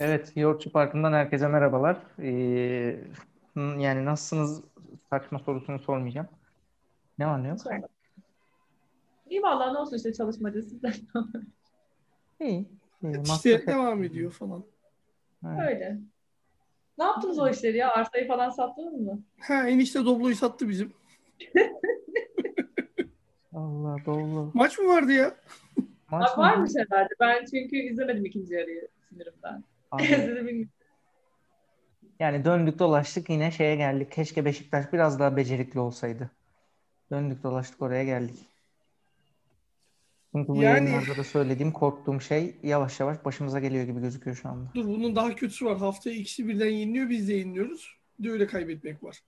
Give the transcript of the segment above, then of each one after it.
Evet, Yoğurtçu Parkı'ndan herkese merhabalar. Ee, yani nasılsınız saçma sorusunu sormayacağım. Ne var ne yok? İyi vallahi ne olsun işte çalışmaca sizden. İyi. iyi. İşte devam ediyor falan. Evet. Öyle. Ne yaptınız o işleri ya? Arsayı falan sattınız mı? Ha enişte Doblo'yu sattı bizim. Allah dolu. Maç mı vardı ya? Maç Bak mı? varmış herhalde. Ben çünkü izlemedim ikinci yarıyı sinirimden. Yani döndük dolaştık yine şeye geldik. Keşke Beşiktaş biraz daha becerikli olsaydı. Döndük dolaştık oraya geldik. Çünkü bu Yani- yayınlarda da söylediğim korktuğum şey yavaş yavaş başımıza geliyor gibi gözüküyor şu anda. Dur bunun daha kötüsü var. Haftaya ikisi birden yeniliyor biz de yeniliyoruz. Bir de öyle kaybetmek var.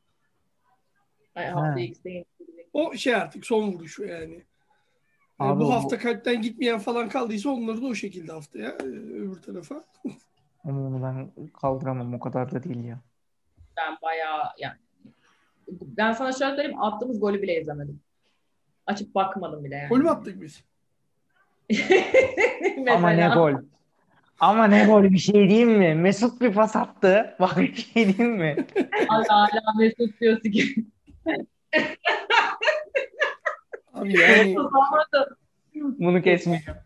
Ay hafta X'de O şey artık son vuruşu yani. Yani Abi bu bu- hafta kalpten gitmeyen falan kaldıysa onları da o şekilde haftaya e, öbür tarafa. Ama onu ben kaldıramam o kadar da değil ya. ben bayağı yani ben sana şöyle söyleyeyim attığımız golü bile izlemedim. Açıp bakmadım bile yani. Gol mü attık biz? Ama ne gol. Ama ne gol bir şey diyeyim mi? Mesut bir pas attı. Bak bir şey diyeyim mi? Hala hala Mesut diyorsun ki. Abi yani Bunu kesmeyeceğim.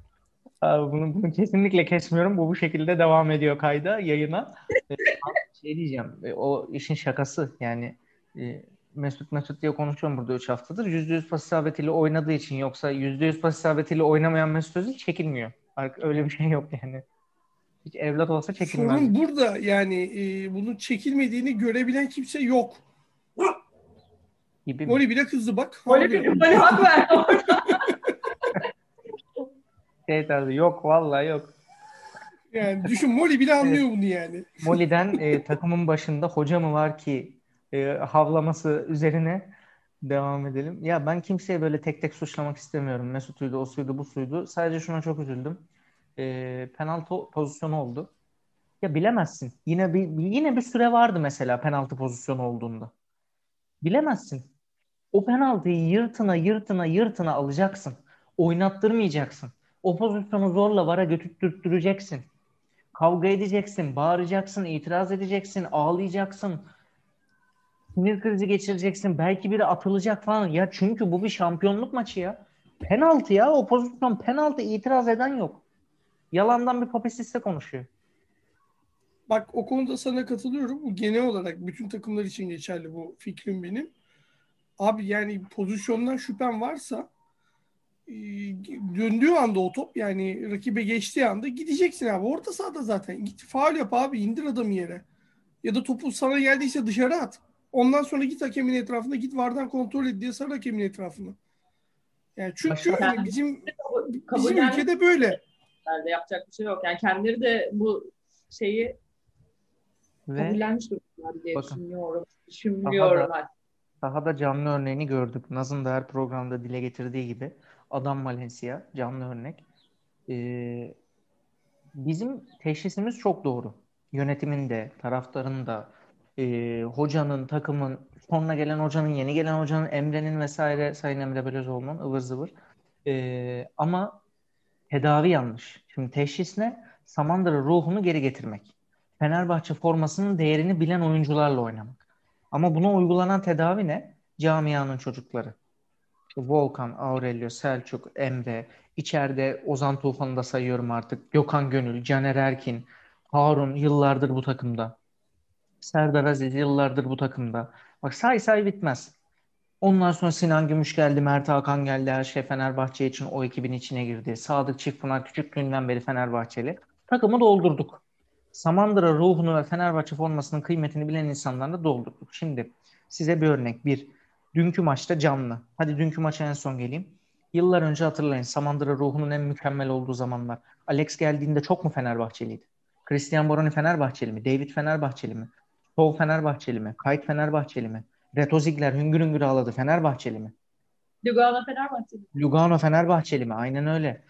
Abi bunu, bunu kesinlikle kesmiyorum. Bu bu şekilde devam ediyor kayda, yayına. Ee, şey diyeceğim. e, O işin şakası. Yani e, Mesut Mesut diye konuşuyorum burada 3 haftadır. %100 pas isabetiyle oynadığı için yoksa %100 pas isabetiyle oynamayan Mesut Özil çekilmiyor. Öyle bir şey yok yani. Hiç evlat olsa çekilmez. sorun burada yani e, bunun çekilmediğini görebilen kimse yok. Gibi mi? Mori bile kızdı bak. Bir golü hak ver. Şey tarzı, yok vallahi yok. Yani düşün Mori bile anlıyor bunu yani. Moli'den e, takımın başında hoca mı var ki e, havlaması üzerine devam edelim. Ya ben kimseye böyle tek tek suçlamak istemiyorum. Mesut'uydu, o suydu, bu suydu. Sadece şuna çok üzüldüm. E, penaltı pozisyonu oldu. Ya bilemezsin. Yine bir yine bir süre vardı mesela penaltı pozisyonu olduğunda. Bilemezsin. O penaltıyı yırtına yırtına yırtına alacaksın. Oynattırmayacaksın. O pozisyonu zorla vara götürttüreceksin. Kavga edeceksin, bağıracaksın, itiraz edeceksin, ağlayacaksın. Sinir krizi geçireceksin. Belki biri atılacak falan. Ya çünkü bu bir şampiyonluk maçı ya. Penaltı ya. O pozisyon penaltı itiraz eden yok. Yalandan bir papesiste konuşuyor. Bak o konuda sana katılıyorum. Bu genel olarak bütün takımlar için geçerli bu fikrim benim. Abi yani pozisyondan şüphen varsa döndüğü anda o top yani rakibe geçtiği anda gideceksin abi. Orta sahada zaten. Git faul yap abi indir adamı yere. Ya da topu sana geldiyse dışarı at. Ondan sonra git hakemin etrafında git vardan kontrol et diye sar hakemin etrafına. Yani çünkü hani bizim bizim Kabullen- ülkede böyle. Herhalde yapacak bir şey yok. Yani kendileri de bu şeyi Ve kabullenmiş durumlar diye Bakın. düşünüyorum. Düşünmüyorum. Daha sahada canlı örneğini gördük. Naz'ın da her programda dile getirdiği gibi. Adam Valencia canlı örnek. Ee, bizim teşhisimiz çok doğru. Yönetimin de, taraftarın da, e, hocanın, takımın, sonuna gelen hocanın, yeni gelen hocanın, Emre'nin vesaire, Sayın Emre Belözoğlu'nun ıvır zıvır. Ee, ama tedavi yanlış. Şimdi teşhis ne? Samandıra ruhunu geri getirmek. Fenerbahçe formasının değerini bilen oyuncularla oynamak. Ama buna uygulanan tedavi ne? Camianın çocukları. Volkan, Aurelio, Selçuk, Emre, içeride Ozan Tufan'ı da sayıyorum artık. Gökhan Gönül, Caner Erkin, Harun yıllardır bu takımda. Serdar Aziz yıllardır bu takımda. Bak say say bitmez. Ondan sonra Sinan Gümüş geldi, Mert Hakan geldi. Her şey Fenerbahçe için o ekibin içine girdi. Sadık Çiftpınar küçüklüğünden beri Fenerbahçeli. Takımı doldurduk. Samandıra ruhunu ve Fenerbahçe formasının kıymetini bilen insanlarla doldurduk. Şimdi size bir örnek. Bir, dünkü maçta canlı. Hadi dünkü maça en son geleyim. Yıllar önce hatırlayın. Samandıra ruhunun en mükemmel olduğu zamanlar. Alex geldiğinde çok mu Fenerbahçeliydi? Christian Boroni Fenerbahçeli mi? David Fenerbahçeli mi? Tov Fenerbahçeli mi? Kayt Fenerbahçeli mi? Reto Ziegler hüngür hüngür ağladı Fenerbahçeli mi? Lugano Fenerbahçeli. Lugano Fenerbahçeli mi? Aynen öyle.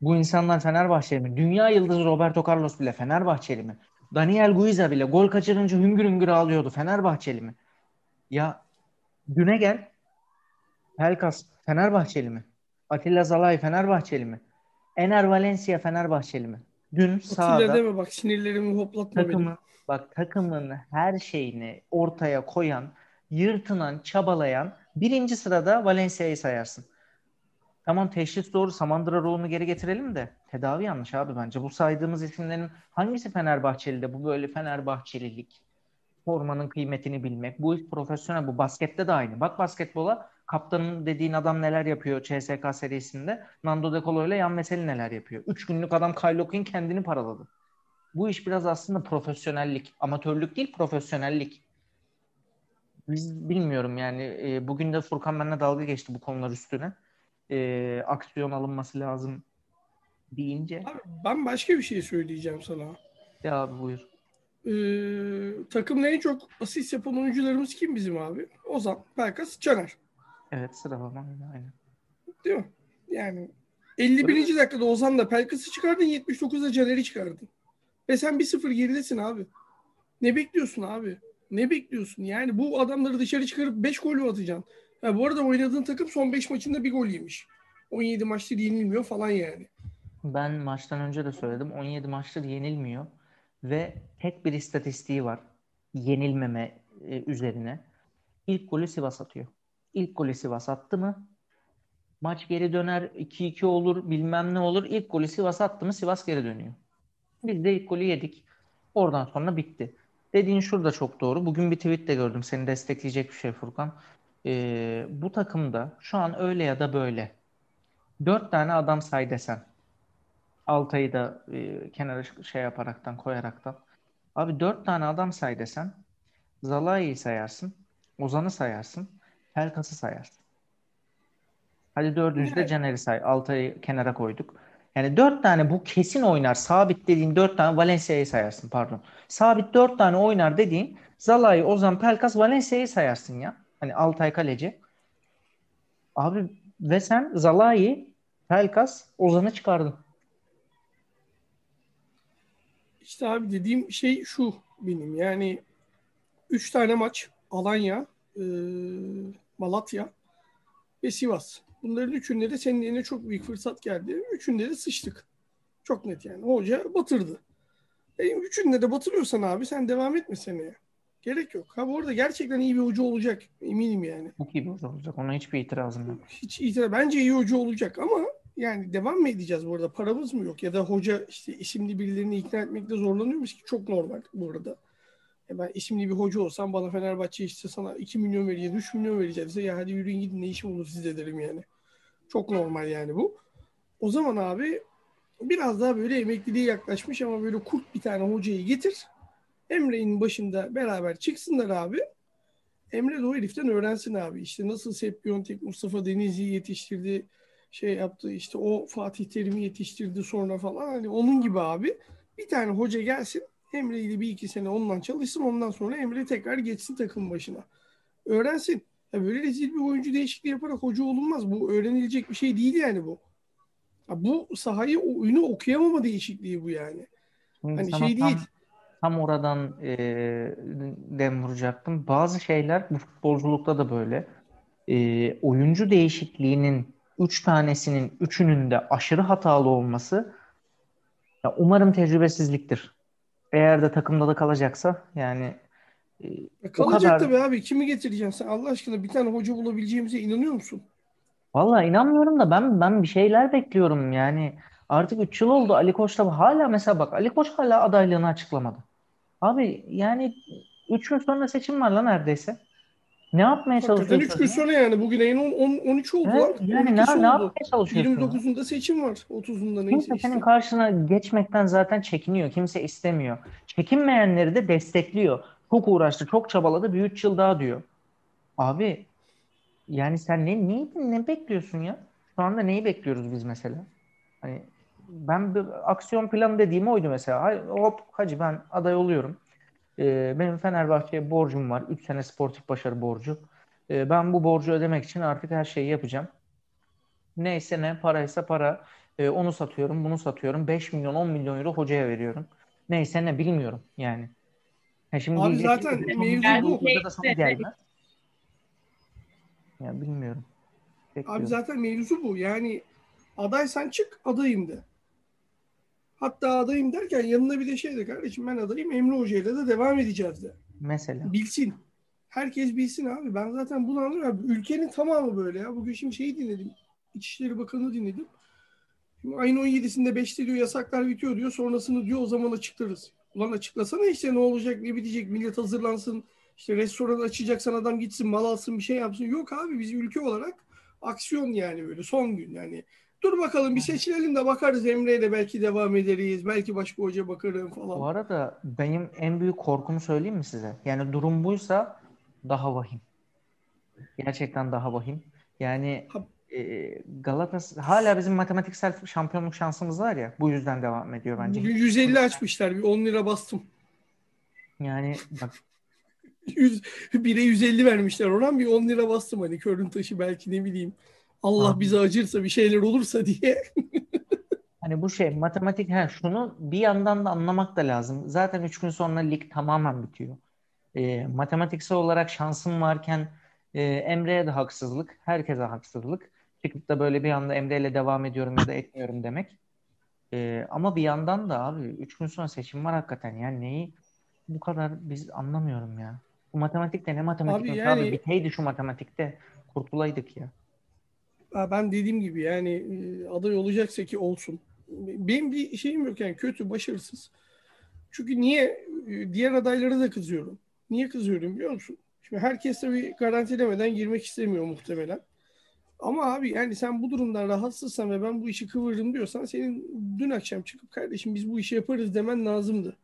Bu insanlar Fenerbahçeli mi? Dünya yıldızı Roberto Carlos bile Fenerbahçeli mi? Daniel Guiza bile gol kaçırınca hüngür hüngür ağlıyordu. Fenerbahçeli mi? Ya düne gel. Pelkas Fenerbahçeli mi? Atilla Zalay Fenerbahçeli mi? Ener Valencia Fenerbahçeli mi? Dün sahada deme bak sinirlerimi hoplatma takımın benim. bak takımın her şeyini ortaya koyan, yırtınan, çabalayan birinci sırada Valencia'yı sayarsın. Tamam teşhis doğru. Samandıra rolunu geri getirelim de tedavi yanlış abi bence. Bu saydığımız isimlerin hangisi Fenerbahçeli de bu böyle Fenerbahçelilik formanın kıymetini bilmek. Bu iş profesyonel. Bu baskette de aynı. Bak basketbola kaptanın dediğin adam neler yapıyor CSK serisinde. Nando De Colo ile Yan Meseli neler yapıyor. Üç günlük adam Kyle O'Quinn kendini paraladı. Bu iş biraz aslında profesyonellik. Amatörlük değil profesyonellik. Biz bilmiyorum yani e, bugün de Furkan benimle dalga geçti bu konular üstüne. E, aksiyon alınması lazım deyince. Abi, ben başka bir şey söyleyeceğim sana. Ya abi buyur. Ee, takımda en çok asist yapan oyuncularımız kim bizim abi? Ozan, Pelkas, Caner. Evet sıralama aynen. Değil mi? Yani 51. dakikada Ozan da Pelkas'ı çıkardın 79'da Caner'i çıkardın. Ve sen 1-0 geridesin abi. Ne bekliyorsun abi? Ne bekliyorsun? Yani bu adamları dışarı çıkarıp 5 gol mü atacaksın? Ha, bu arada oynadığın takım son 5 maçında bir gol yemiş. 17 maçtır yenilmiyor falan yani. Ben maçtan önce de söyledim. 17 maçtır yenilmiyor ve tek bir istatistiği var. Yenilmeme e, üzerine. İlk golü Sivas atıyor. İlk golü Sivas attı mı maç geri döner 2-2 olur bilmem ne olur. İlk golü Sivas attı mı Sivas geri dönüyor. Biz de ilk golü yedik. Oradan sonra bitti. Dediğin şurada çok doğru. Bugün bir tweet de gördüm. Seni destekleyecek bir şey Furkan. Ee, bu takımda şu an öyle ya da böyle. Dört tane adam say desen. Altay'ı da e, kenara şey yaparaktan koyaraktan. Abi dört tane adam say desen. Zalai'yi sayarsın. Ozan'ı sayarsın. Pelkas'ı sayarsın. Hadi dördüncü de Caner'i say. Altay'ı kenara koyduk. Yani dört tane bu kesin oynar. Sabit dediğin dört tane Valencia'yı sayarsın pardon. Sabit dört tane oynar dediğin Zalai, Ozan, Pelkas, Valencia'yı sayarsın ya. Hani Altay kaleci. Abi ve sen Zalai, Pelkas, Ozan'ı çıkardın. İşte abi dediğim şey şu benim yani 3 tane maç Alanya, e, Malatya ve Sivas. Bunların üçünde de senin eline çok büyük fırsat geldi. Üçünde de sıçtık. Çok net yani. Hoca batırdı. E, üçünde de batırıyorsan abi sen devam etme seneye. Gerek yok. Ha bu arada gerçekten iyi bir hoca olacak. Eminim yani. Çok iyi bir hoca olacak. Ona hiçbir itirazım yok. Hiç itiraz. Bence iyi hoca olacak ama yani devam mı edeceğiz bu arada? Paramız mı yok? Ya da hoca işte isimli birilerini ikna etmekte zorlanıyormuş ki çok normal bu arada. Ya ben isimli bir hoca olsam bana Fenerbahçe işte sana 2 milyon vereceğiz, 3 milyon vereceğiz. Ya hadi yürüyün gidin ne işim olur size derim yani. Çok normal yani bu. O zaman abi biraz daha böyle emekliliğe yaklaşmış ama böyle kurt bir tane hocayı getir. Emre'nin başında beraber çıksınlar abi. Emre de o heriften öğrensin abi. İşte nasıl Sepp Biontek, Mustafa Denizli'yi yetiştirdi, şey yaptı işte o Fatih Terim'i yetiştirdi sonra falan. Hani onun gibi abi bir tane hoca gelsin Emre ile bir iki sene ondan çalışsın ondan sonra Emre tekrar geçsin takım başına. Öğrensin. Ya böyle rezil bir oyuncu değişikliği yaparak hoca olunmaz. Bu öğrenilecek bir şey değil yani bu. Ya bu sahayı oyunu okuyamama değişikliği bu yani. Şimdi Hani şey tam, değil. tam oradan e, dem vuracaktım. Bazı şeyler bu futbolculukta da böyle. E, oyuncu değişikliğinin üç tanesinin üçünün de aşırı hatalı olması ya umarım tecrübesizliktir. Eğer de takımda da kalacaksa yani e, o kalacak kadar tabii abi. Kimi getireceksin sen? Allah aşkına bir tane hoca bulabileceğimize inanıyor musun? Vallahi inanmıyorum da ben ben bir şeyler bekliyorum yani. Artık 3 yıl oldu Ali Koç'ta hala mesela bak Ali Koç hala adaylığını açıklamadı. Abi yani 3 gün sonra seçim var lan neredeyse. Ne yapmaya Hakikaten 3 gün çalışıyorsun? sonra yani. Bugün ayın 10, 10, 13 oldu Evet, yani ne, 12'si ne oldu. yapmaya çalışıyorsun? ya? 29'unda seçim var. 30'unda neyse Kimse işte. senin karşına geçmekten zaten çekiniyor. Kimse istemiyor. Çekinmeyenleri de destekliyor. Çok uğraştı, çok çabaladı. Bir 3 yıl daha diyor. Abi yani sen ne, ne, ne bekliyorsun ya? Şu anda neyi bekliyoruz biz mesela? Hani ben bir aksiyon planı dediğim oydu mesela. Hop hacı ben aday oluyorum. Ee, benim Fenerbahçe'ye borcum var. 3 sene sportif başarı borcu. Ee, ben bu borcu ödemek için artık her şeyi yapacağım. Neyse ne paraysa para. Ee, onu satıyorum, bunu satıyorum. 5 milyon, 10 milyon euro hocaya veriyorum. Neyse ne bilmiyorum yani. Ha şimdi Abi zaten mevzu "Geldi, bu." burada da sana gelmez. Ya bilmiyorum. Abi Bekliyorum. zaten mevzu bu. Yani adaysan çık adayım de. Hatta adayım derken yanında bir de şey de kardeşim ben adayım Emre Hoca ile de devam edeceğiz de. Mesela. Bilsin. Herkes bilsin abi. Ben zaten bunu anlıyorum. Abi. Ülkenin tamamı böyle ya. Bugün şimdi şeyi dinledim. İçişleri Bakanı dinledim. Şimdi ayın 17'sinde 5'te diyor yasaklar bitiyor diyor. Sonrasını diyor o zaman açıklarız. Ulan açıklasana işte ne olacak ne bitecek millet hazırlansın. İşte restoran açacaksan adam gitsin mal alsın bir şey yapsın. Yok abi biz ülke olarak aksiyon yani böyle son gün yani. Dur bakalım bir seçilelim de bakarız Emre'yle belki devam ederiz. Belki başka hoca bakarım falan. Bu arada benim en büyük korkumu söyleyeyim mi size? Yani durum buysa daha vahim. Gerçekten daha vahim. Yani e, Galatasaray hala bizim matematiksel şampiyonluk şansımız var ya. Bu yüzden devam ediyor bence. Bugün 150 açmışlar. Bir 10 lira bastım. Yani bak 100, 1'e 150 vermişler Orhan bir 10 lira bastım hani körün taşı belki ne bileyim. Allah bize acırsa bir şeyler olursa diye. Hani bu şey matematik ha şunu bir yandan da anlamak da lazım. Zaten 3 gün sonra lig tamamen bitiyor. E, matematiksel olarak şansım varken e, Emre'ye de haksızlık, herkese haksızlık. Çıkıp da böyle bir anda Emre ile devam ediyorum ya da etmiyorum demek. E, ama bir yandan da abi 3 gün sonra seçim var hakikaten. Yani neyi bu kadar biz anlamıyorum ya. Bu matematikte ne matematik Abi yani- abi biteydi şu matematikte kurtulaydık ya. Ben dediğim gibi yani e, aday olacaksa ki olsun. Benim bir şeyim yok yani kötü, başarısız. Çünkü niye e, diğer adaylara da kızıyorum. Niye kızıyorum biliyor musun? Şimdi herkes tabii garantilemeden girmek istemiyor muhtemelen. Ama abi yani sen bu durumdan rahatsızsan ve ben bu işi kıvırdım diyorsan senin dün akşam çıkıp kardeşim biz bu işi yaparız demen lazımdı.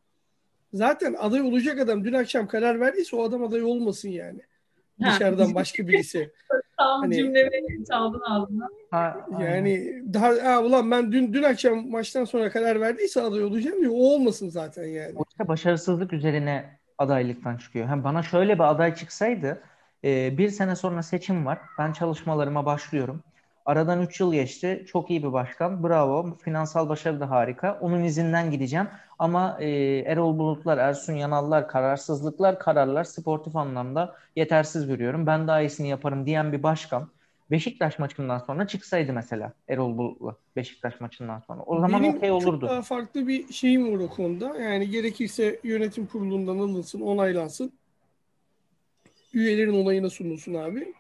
Zaten aday olacak adam dün akşam karar verdiyse o adam aday olmasın yani. Dışarıdan başka birisi. Tam Hani- cümlemi çaldın ağzından. Ha, aynen. Yani daha ha, ulan ben dün dün akşam maçtan sonra karar verdiyse aday olacağım diyor. O olmasın zaten yani. O işte başarısızlık üzerine adaylıktan çıkıyor. Hem bana şöyle bir aday çıksaydı e, bir sene sonra seçim var. Ben çalışmalarıma başlıyorum. Aradan 3 yıl geçti. Çok iyi bir başkan. Bravo. Finansal başarı da harika. Onun izinden gideceğim. Ama e, Erol Bulutlar, Ersun Yanallar, kararsızlıklar, kararlar sportif anlamda yetersiz görüyorum. Ben daha iyisini yaparım diyen bir başkan Beşiktaş maçından sonra çıksaydı mesela Erol Bulutlu Beşiktaş maçından sonra. O zaman okey çok olurdu. daha farklı bir şeyim var o konuda. Yani gerekirse yönetim kurulundan alınsın, onaylansın. Üyelerin onayına sunulsun abi.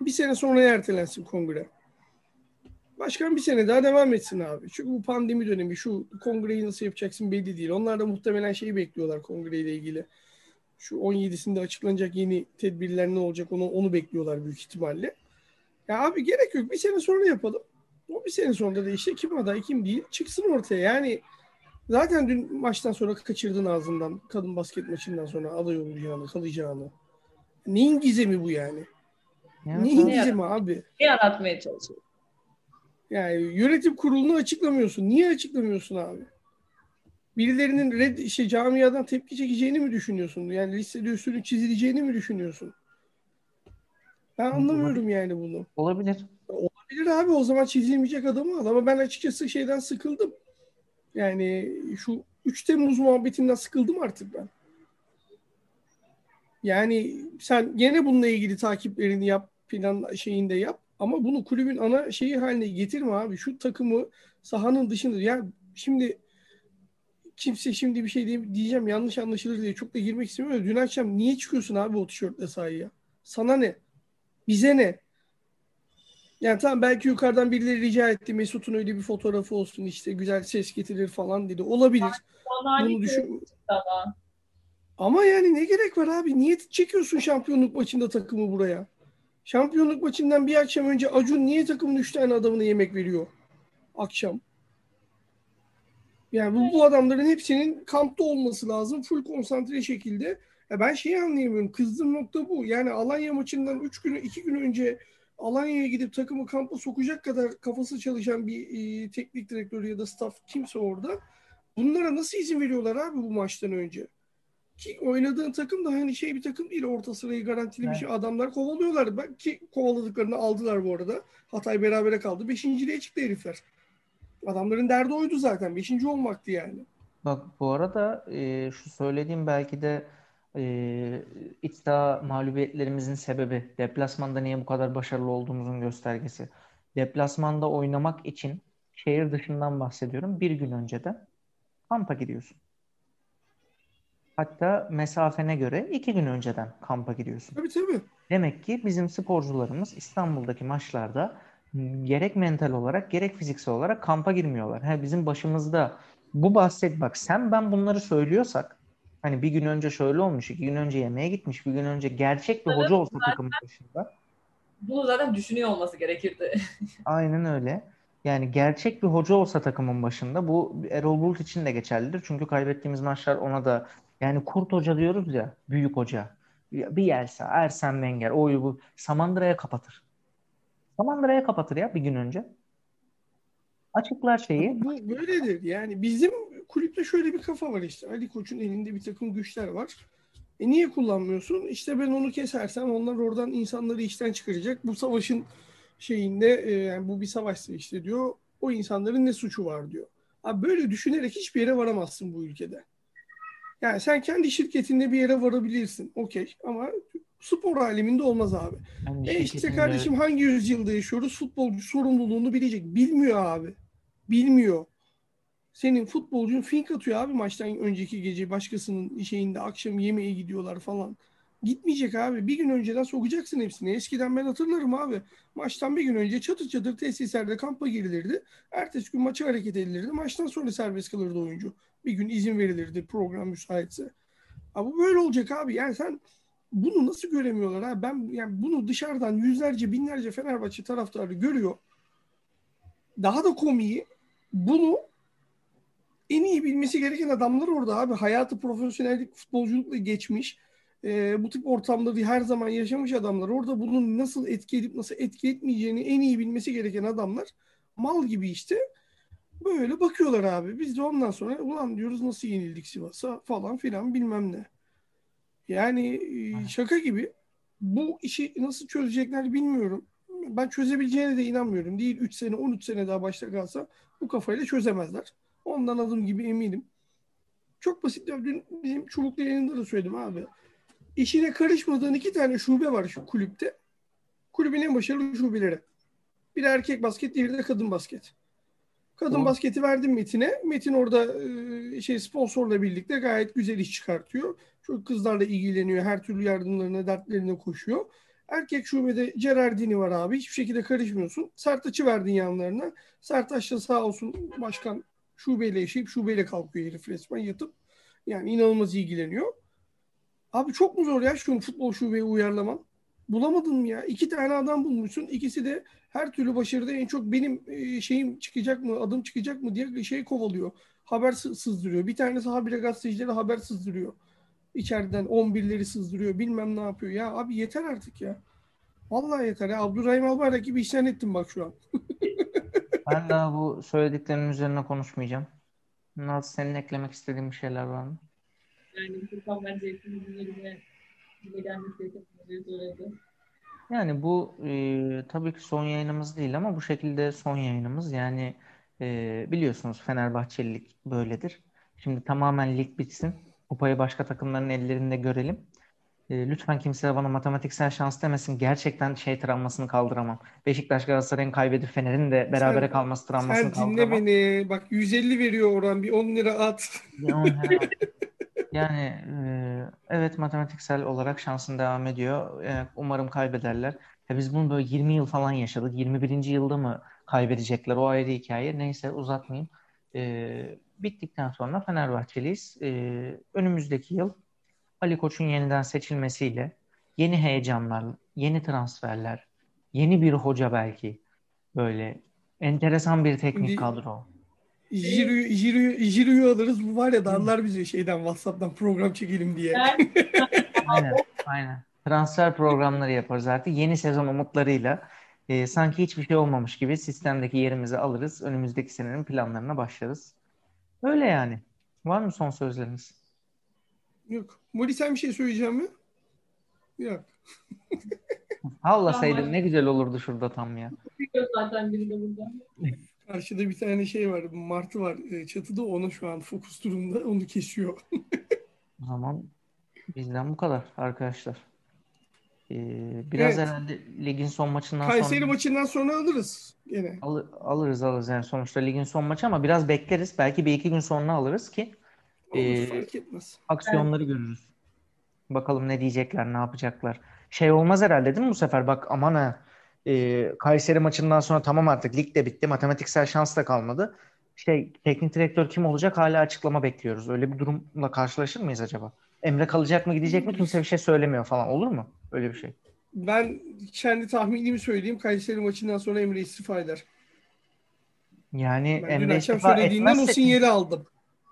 Bir sene sonra ertelensin kongre. Başkan bir sene daha devam etsin abi. Çünkü bu pandemi dönemi şu kongreyi nasıl yapacaksın belli değil. Onlar da muhtemelen şeyi bekliyorlar kongreyle ilgili. Şu 17'sinde açıklanacak yeni tedbirler ne olacak onu onu bekliyorlar büyük ihtimalle. Ya abi gerek yok. Bir sene sonra yapalım. O bir sene sonra da işte kim aday kim değil çıksın ortaya. Yani zaten dün maçtan sonra kaçırdın ağzından kadın basket maçından sonra aday olacağını, kalacağını. Neyin gizemi bu yani? Evet, Neyin abi. gizemi abi? Ne yaratmaya çalışıyor? Yani yönetim kurulunu açıklamıyorsun. Niye açıklamıyorsun abi? Birilerinin red, şey, camiadan tepki çekeceğini mi düşünüyorsun? Yani listede üstünün çizileceğini mi düşünüyorsun? Ben anlamıyorum yani bunu. Olabilir. Olabilir abi o zaman çizilmeyecek adamı al. Ama ben açıkçası şeyden sıkıldım. Yani şu 3 Temmuz muhabbetinden sıkıldım artık ben. Yani sen gene bununla ilgili takiplerini yap, plan şeyinde yap. Ama bunu kulübün ana şeyi haline getirme abi. Şu takımı sahanın dışında. Ya şimdi kimse şimdi bir şey diye- diyeceğim yanlış anlaşılır diye çok da girmek istemiyorum. Dün akşam niye çıkıyorsun abi o tişörtle sahaya? Sana ne? Bize ne? Yani tamam belki yukarıdan birileri rica etti. Mesut'un öyle bir fotoğrafı olsun işte güzel ses getirir falan dedi. Olabilir. Onlar Bunu düşün. ama. Ama yani ne gerek var abi? Niye çekiyorsun şampiyonluk maçında takımı buraya? Şampiyonluk maçından bir akşam önce Acun niye takımın 3 tane adamına yemek veriyor? Akşam. Yani bu, bu adamların hepsinin kampta olması lazım. Full konsantre şekilde. Ya ben şeyi anlayamıyorum. Kızdığım nokta bu. Yani Alanya maçından 3 günü 2 gün önce Alanya'ya gidip takımı kampa sokacak kadar kafası çalışan bir e, teknik direktör ya da staff kimse orada. Bunlara nasıl izin veriyorlar abi bu maçtan önce? Ki oynadığın takım da hani şey bir takım değil. Orta sırayı garantili bir Evet. şey. Adamlar kovalıyorlar. Ben, ki kovaladıklarını aldılar bu arada. Hatay berabere kaldı. Beşinciliğe çıktı herifler. Adamların derdi oydu zaten. Beşinci olmaktı yani. Bak bu arada e, şu söylediğim belki de e, iç saha mağlubiyetlerimizin sebebi deplasmanda niye bu kadar başarılı olduğumuzun göstergesi. Deplasmanda oynamak için şehir dışından bahsediyorum. Bir gün önceden kampa gidiyorsun. Hatta mesafene göre iki gün önceden kampa gidiyorsun. Tabii tabii. Demek ki bizim sporcularımız İstanbul'daki maçlarda gerek mental olarak gerek fiziksel olarak kampa girmiyorlar. Ha, bizim başımızda bu bahset bak sen ben bunları söylüyorsak hani bir gün önce şöyle olmuş, iki gün önce yemeğe gitmiş, bir gün önce gerçek bir hoca olsa takımın başında. Bunu zaten düşünüyor olması gerekirdi. Aynen öyle. Yani gerçek bir hoca olsa takımın başında bu Erol Bulut için de geçerlidir. Çünkü kaybettiğimiz maçlar ona da yani kurt hoca diyoruz ya, büyük hoca. Bir Yelsa, Ersen Wenger, o bu Samandıra'ya kapatır. Samandıra'ya kapatır ya bir gün önce. Açıklar şeyi. Bu böyledir. Yani bizim kulüpte şöyle bir kafa var işte. Ali Koç'un elinde bir takım güçler var. E niye kullanmıyorsun? İşte ben onu kesersem onlar oradan insanları işten çıkaracak. Bu savaşın şeyinde e, yani bu bir savaşsa işte diyor. O insanların ne suçu var diyor. Abi böyle düşünerek hiçbir yere varamazsın bu ülkede. Yani sen kendi şirketinde bir yere varabilirsin. Okey ama spor aleminde olmaz abi. Yani e işte kardeşim hangi yüzyılda yaşıyoruz? Futbolcu sorumluluğunu bilecek. Bilmiyor abi. Bilmiyor. Senin futbolcun fink atıyor abi maçtan önceki gece başkasının şeyinde akşam yemeğe gidiyorlar falan. Gitmeyecek abi. Bir gün önceden sokacaksın hepsini. Eskiden ben hatırlarım abi. Maçtan bir gün önce çatır çatır tesislerde kampa girilirdi. Ertesi gün maça hareket edilirdi. Maçtan sonra serbest kalırdı oyuncu. Bir gün izin verilirdi program müsaitse. Abi böyle olacak abi. Yani sen bunu nasıl göremiyorlar abi? Ben yani bunu dışarıdan yüzlerce binlerce Fenerbahçe taraftarı görüyor. Daha da komiği bunu en iyi bilmesi gereken adamlar orada abi. Hayatı profesyonellik futbolculukla geçmiş. E, bu tip ortamları her zaman yaşamış adamlar. Orada bunun nasıl etki edip nasıl etki etmeyeceğini en iyi bilmesi gereken adamlar. Mal gibi işte. Böyle bakıyorlar abi. Biz de ondan sonra ulan diyoruz nasıl yenildik Sivas'a falan filan bilmem ne. Yani e, şaka gibi. Bu işi nasıl çözecekler bilmiyorum. Ben çözebileceğine de inanmıyorum. Değil 3 sene 13 sene daha başta kalsa bu kafayla çözemezler. Ondan adım gibi eminim. Çok basit. Dün bizim çubuklu yayında da söyledim abi. İşine karışmadığın iki tane şube var şu kulüpte. Kulübün en başarılı şubeleri. Bir erkek basket, diğeri de kadın basket. Kadın Doğru. basketi verdim Metin'e. Metin orada e, şey sponsorla birlikte gayet güzel iş çıkartıyor. Çok kızlarla ilgileniyor. Her türlü yardımlarına, dertlerine koşuyor. Erkek şubede Gerardini var abi. Hiçbir şekilde karışmıyorsun. Sertaç'ı verdin yanlarına. Sertaç da sağ olsun başkan şubeyle yaşayıp şubeyle kalkıyor herif resmen yatıp. Yani inanılmaz ilgileniyor. Abi çok mu zor ya şu futbol şubeyi uyarlaman? Bulamadın mı ya? İki tane adam bulmuşsun. İkisi de her türlü başarıda en çok benim e, şeyim çıkacak mı, adım çıkacak mı diye şey kovalıyor. Haber sızdırıyor. Bir tanesi habire gazetecilere haber sızdırıyor. İçeriden 11'leri sızdırıyor. Bilmem ne yapıyor. Ya abi yeter artık ya. Vallahi yeter ya. Abdurrahim Albayrak gibi işten ettim bak şu an. ben daha bu söylediklerinin üzerine konuşmayacağım. Naz senin eklemek istediğin bir şeyler var mı? Yani Furkan bence hepimizin eline dile gelmesi söyledi. Yani bu e, tabii ki son yayınımız değil ama bu şekilde son yayınımız. Yani e, biliyorsunuz Fenerbahçelilik böyledir. Şimdi tamamen lig bitsin. Kupayı başka takımların ellerinde görelim. E, lütfen kimse bana matematiksel şans demesin. Gerçekten şey travmasını kaldıramam. Beşiktaş Galatasaray'ın kaybedip Fener'in de berabere sen, kalması travmasını kaldıramam. Sen dinle beni. Bak 150 veriyor oran. Bir 10 lira at. Yani e, evet matematiksel olarak şansın devam ediyor. E, umarım kaybederler. Ya biz bunu böyle 20 yıl falan yaşadık. 21. yılda mı kaybedecekler? O ayrı hikaye. Neyse uzatmayayım. E, bittikten sonra Fenerbahçeliyiz. E, önümüzdeki yıl Ali Koç'un yeniden seçilmesiyle yeni heyecanlar, yeni transferler, yeni bir hoca belki böyle enteresan bir teknik kadro. Jiro'yu Jiro'yu Jiro'yu alırız. Bu var ya darlar bizi şeyden WhatsApp'tan program çekelim diye. aynen, aynen. Transfer programları yaparız artık. Yeni sezon umutlarıyla e, sanki hiçbir şey olmamış gibi sistemdeki yerimizi alırız. Önümüzdeki senenin planlarına başlarız. Öyle yani. Var mı son sözleriniz? Yok. Mori sen bir şey söyleyeceğim mi? Yok. Havlasaydın ne güzel olurdu şurada tam ya. Zaten biri de burada. Karşıda bir tane şey var, martı var e, çatıda onu şu an fokus durumda onu kesiyor. o zaman bizden bu kadar arkadaşlar. Ee, biraz Evet. herhalde ligin son maçından Kayseri sonra maçından sonra alırız gene. Al- alırız alırız yani sonuçta ligin son maçı ama biraz bekleriz. Belki bir iki gün sonra alırız ki Olur, etmez. aksiyonları görürüz. Bakalım ne diyecekler, ne yapacaklar. Şey olmaz herhalde değil mi bu sefer? Bak aman ha e, Kayseri maçından sonra tamam artık lig de bitti. Matematiksel şans da kalmadı. Şey teknik direktör kim olacak hala açıklama bekliyoruz. Öyle bir durumla karşılaşır mıyız acaba? Emre kalacak mı gidecek mi kimse bir şey söylemiyor falan olur mu? Öyle bir şey. Ben kendi tahminimi söyleyeyim. Kayseri maçından sonra Emre istifa eder. Yani Ben dün Emre akşam istifa söylediğinden o etmezse sinyali aldım.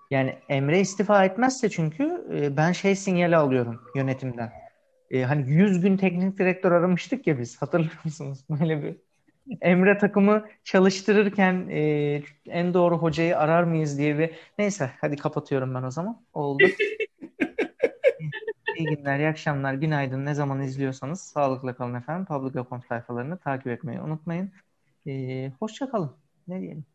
Yani Emre istifa etmezse çünkü e, ben şey sinyali alıyorum yönetimden. E, hani 100 gün teknik direktör aramıştık ya biz hatırlıyor musunuz? Böyle bir Emre takımı çalıştırırken e, en doğru hocayı arar mıyız diye bir neyse hadi kapatıyorum ben o zaman. Oldu. İyi günler, iyi akşamlar, günaydın. Ne zaman izliyorsanız sağlıkla kalın efendim. Public.com sayfalarını takip etmeyi unutmayın. E, hoşça kalın. Ne diyelim?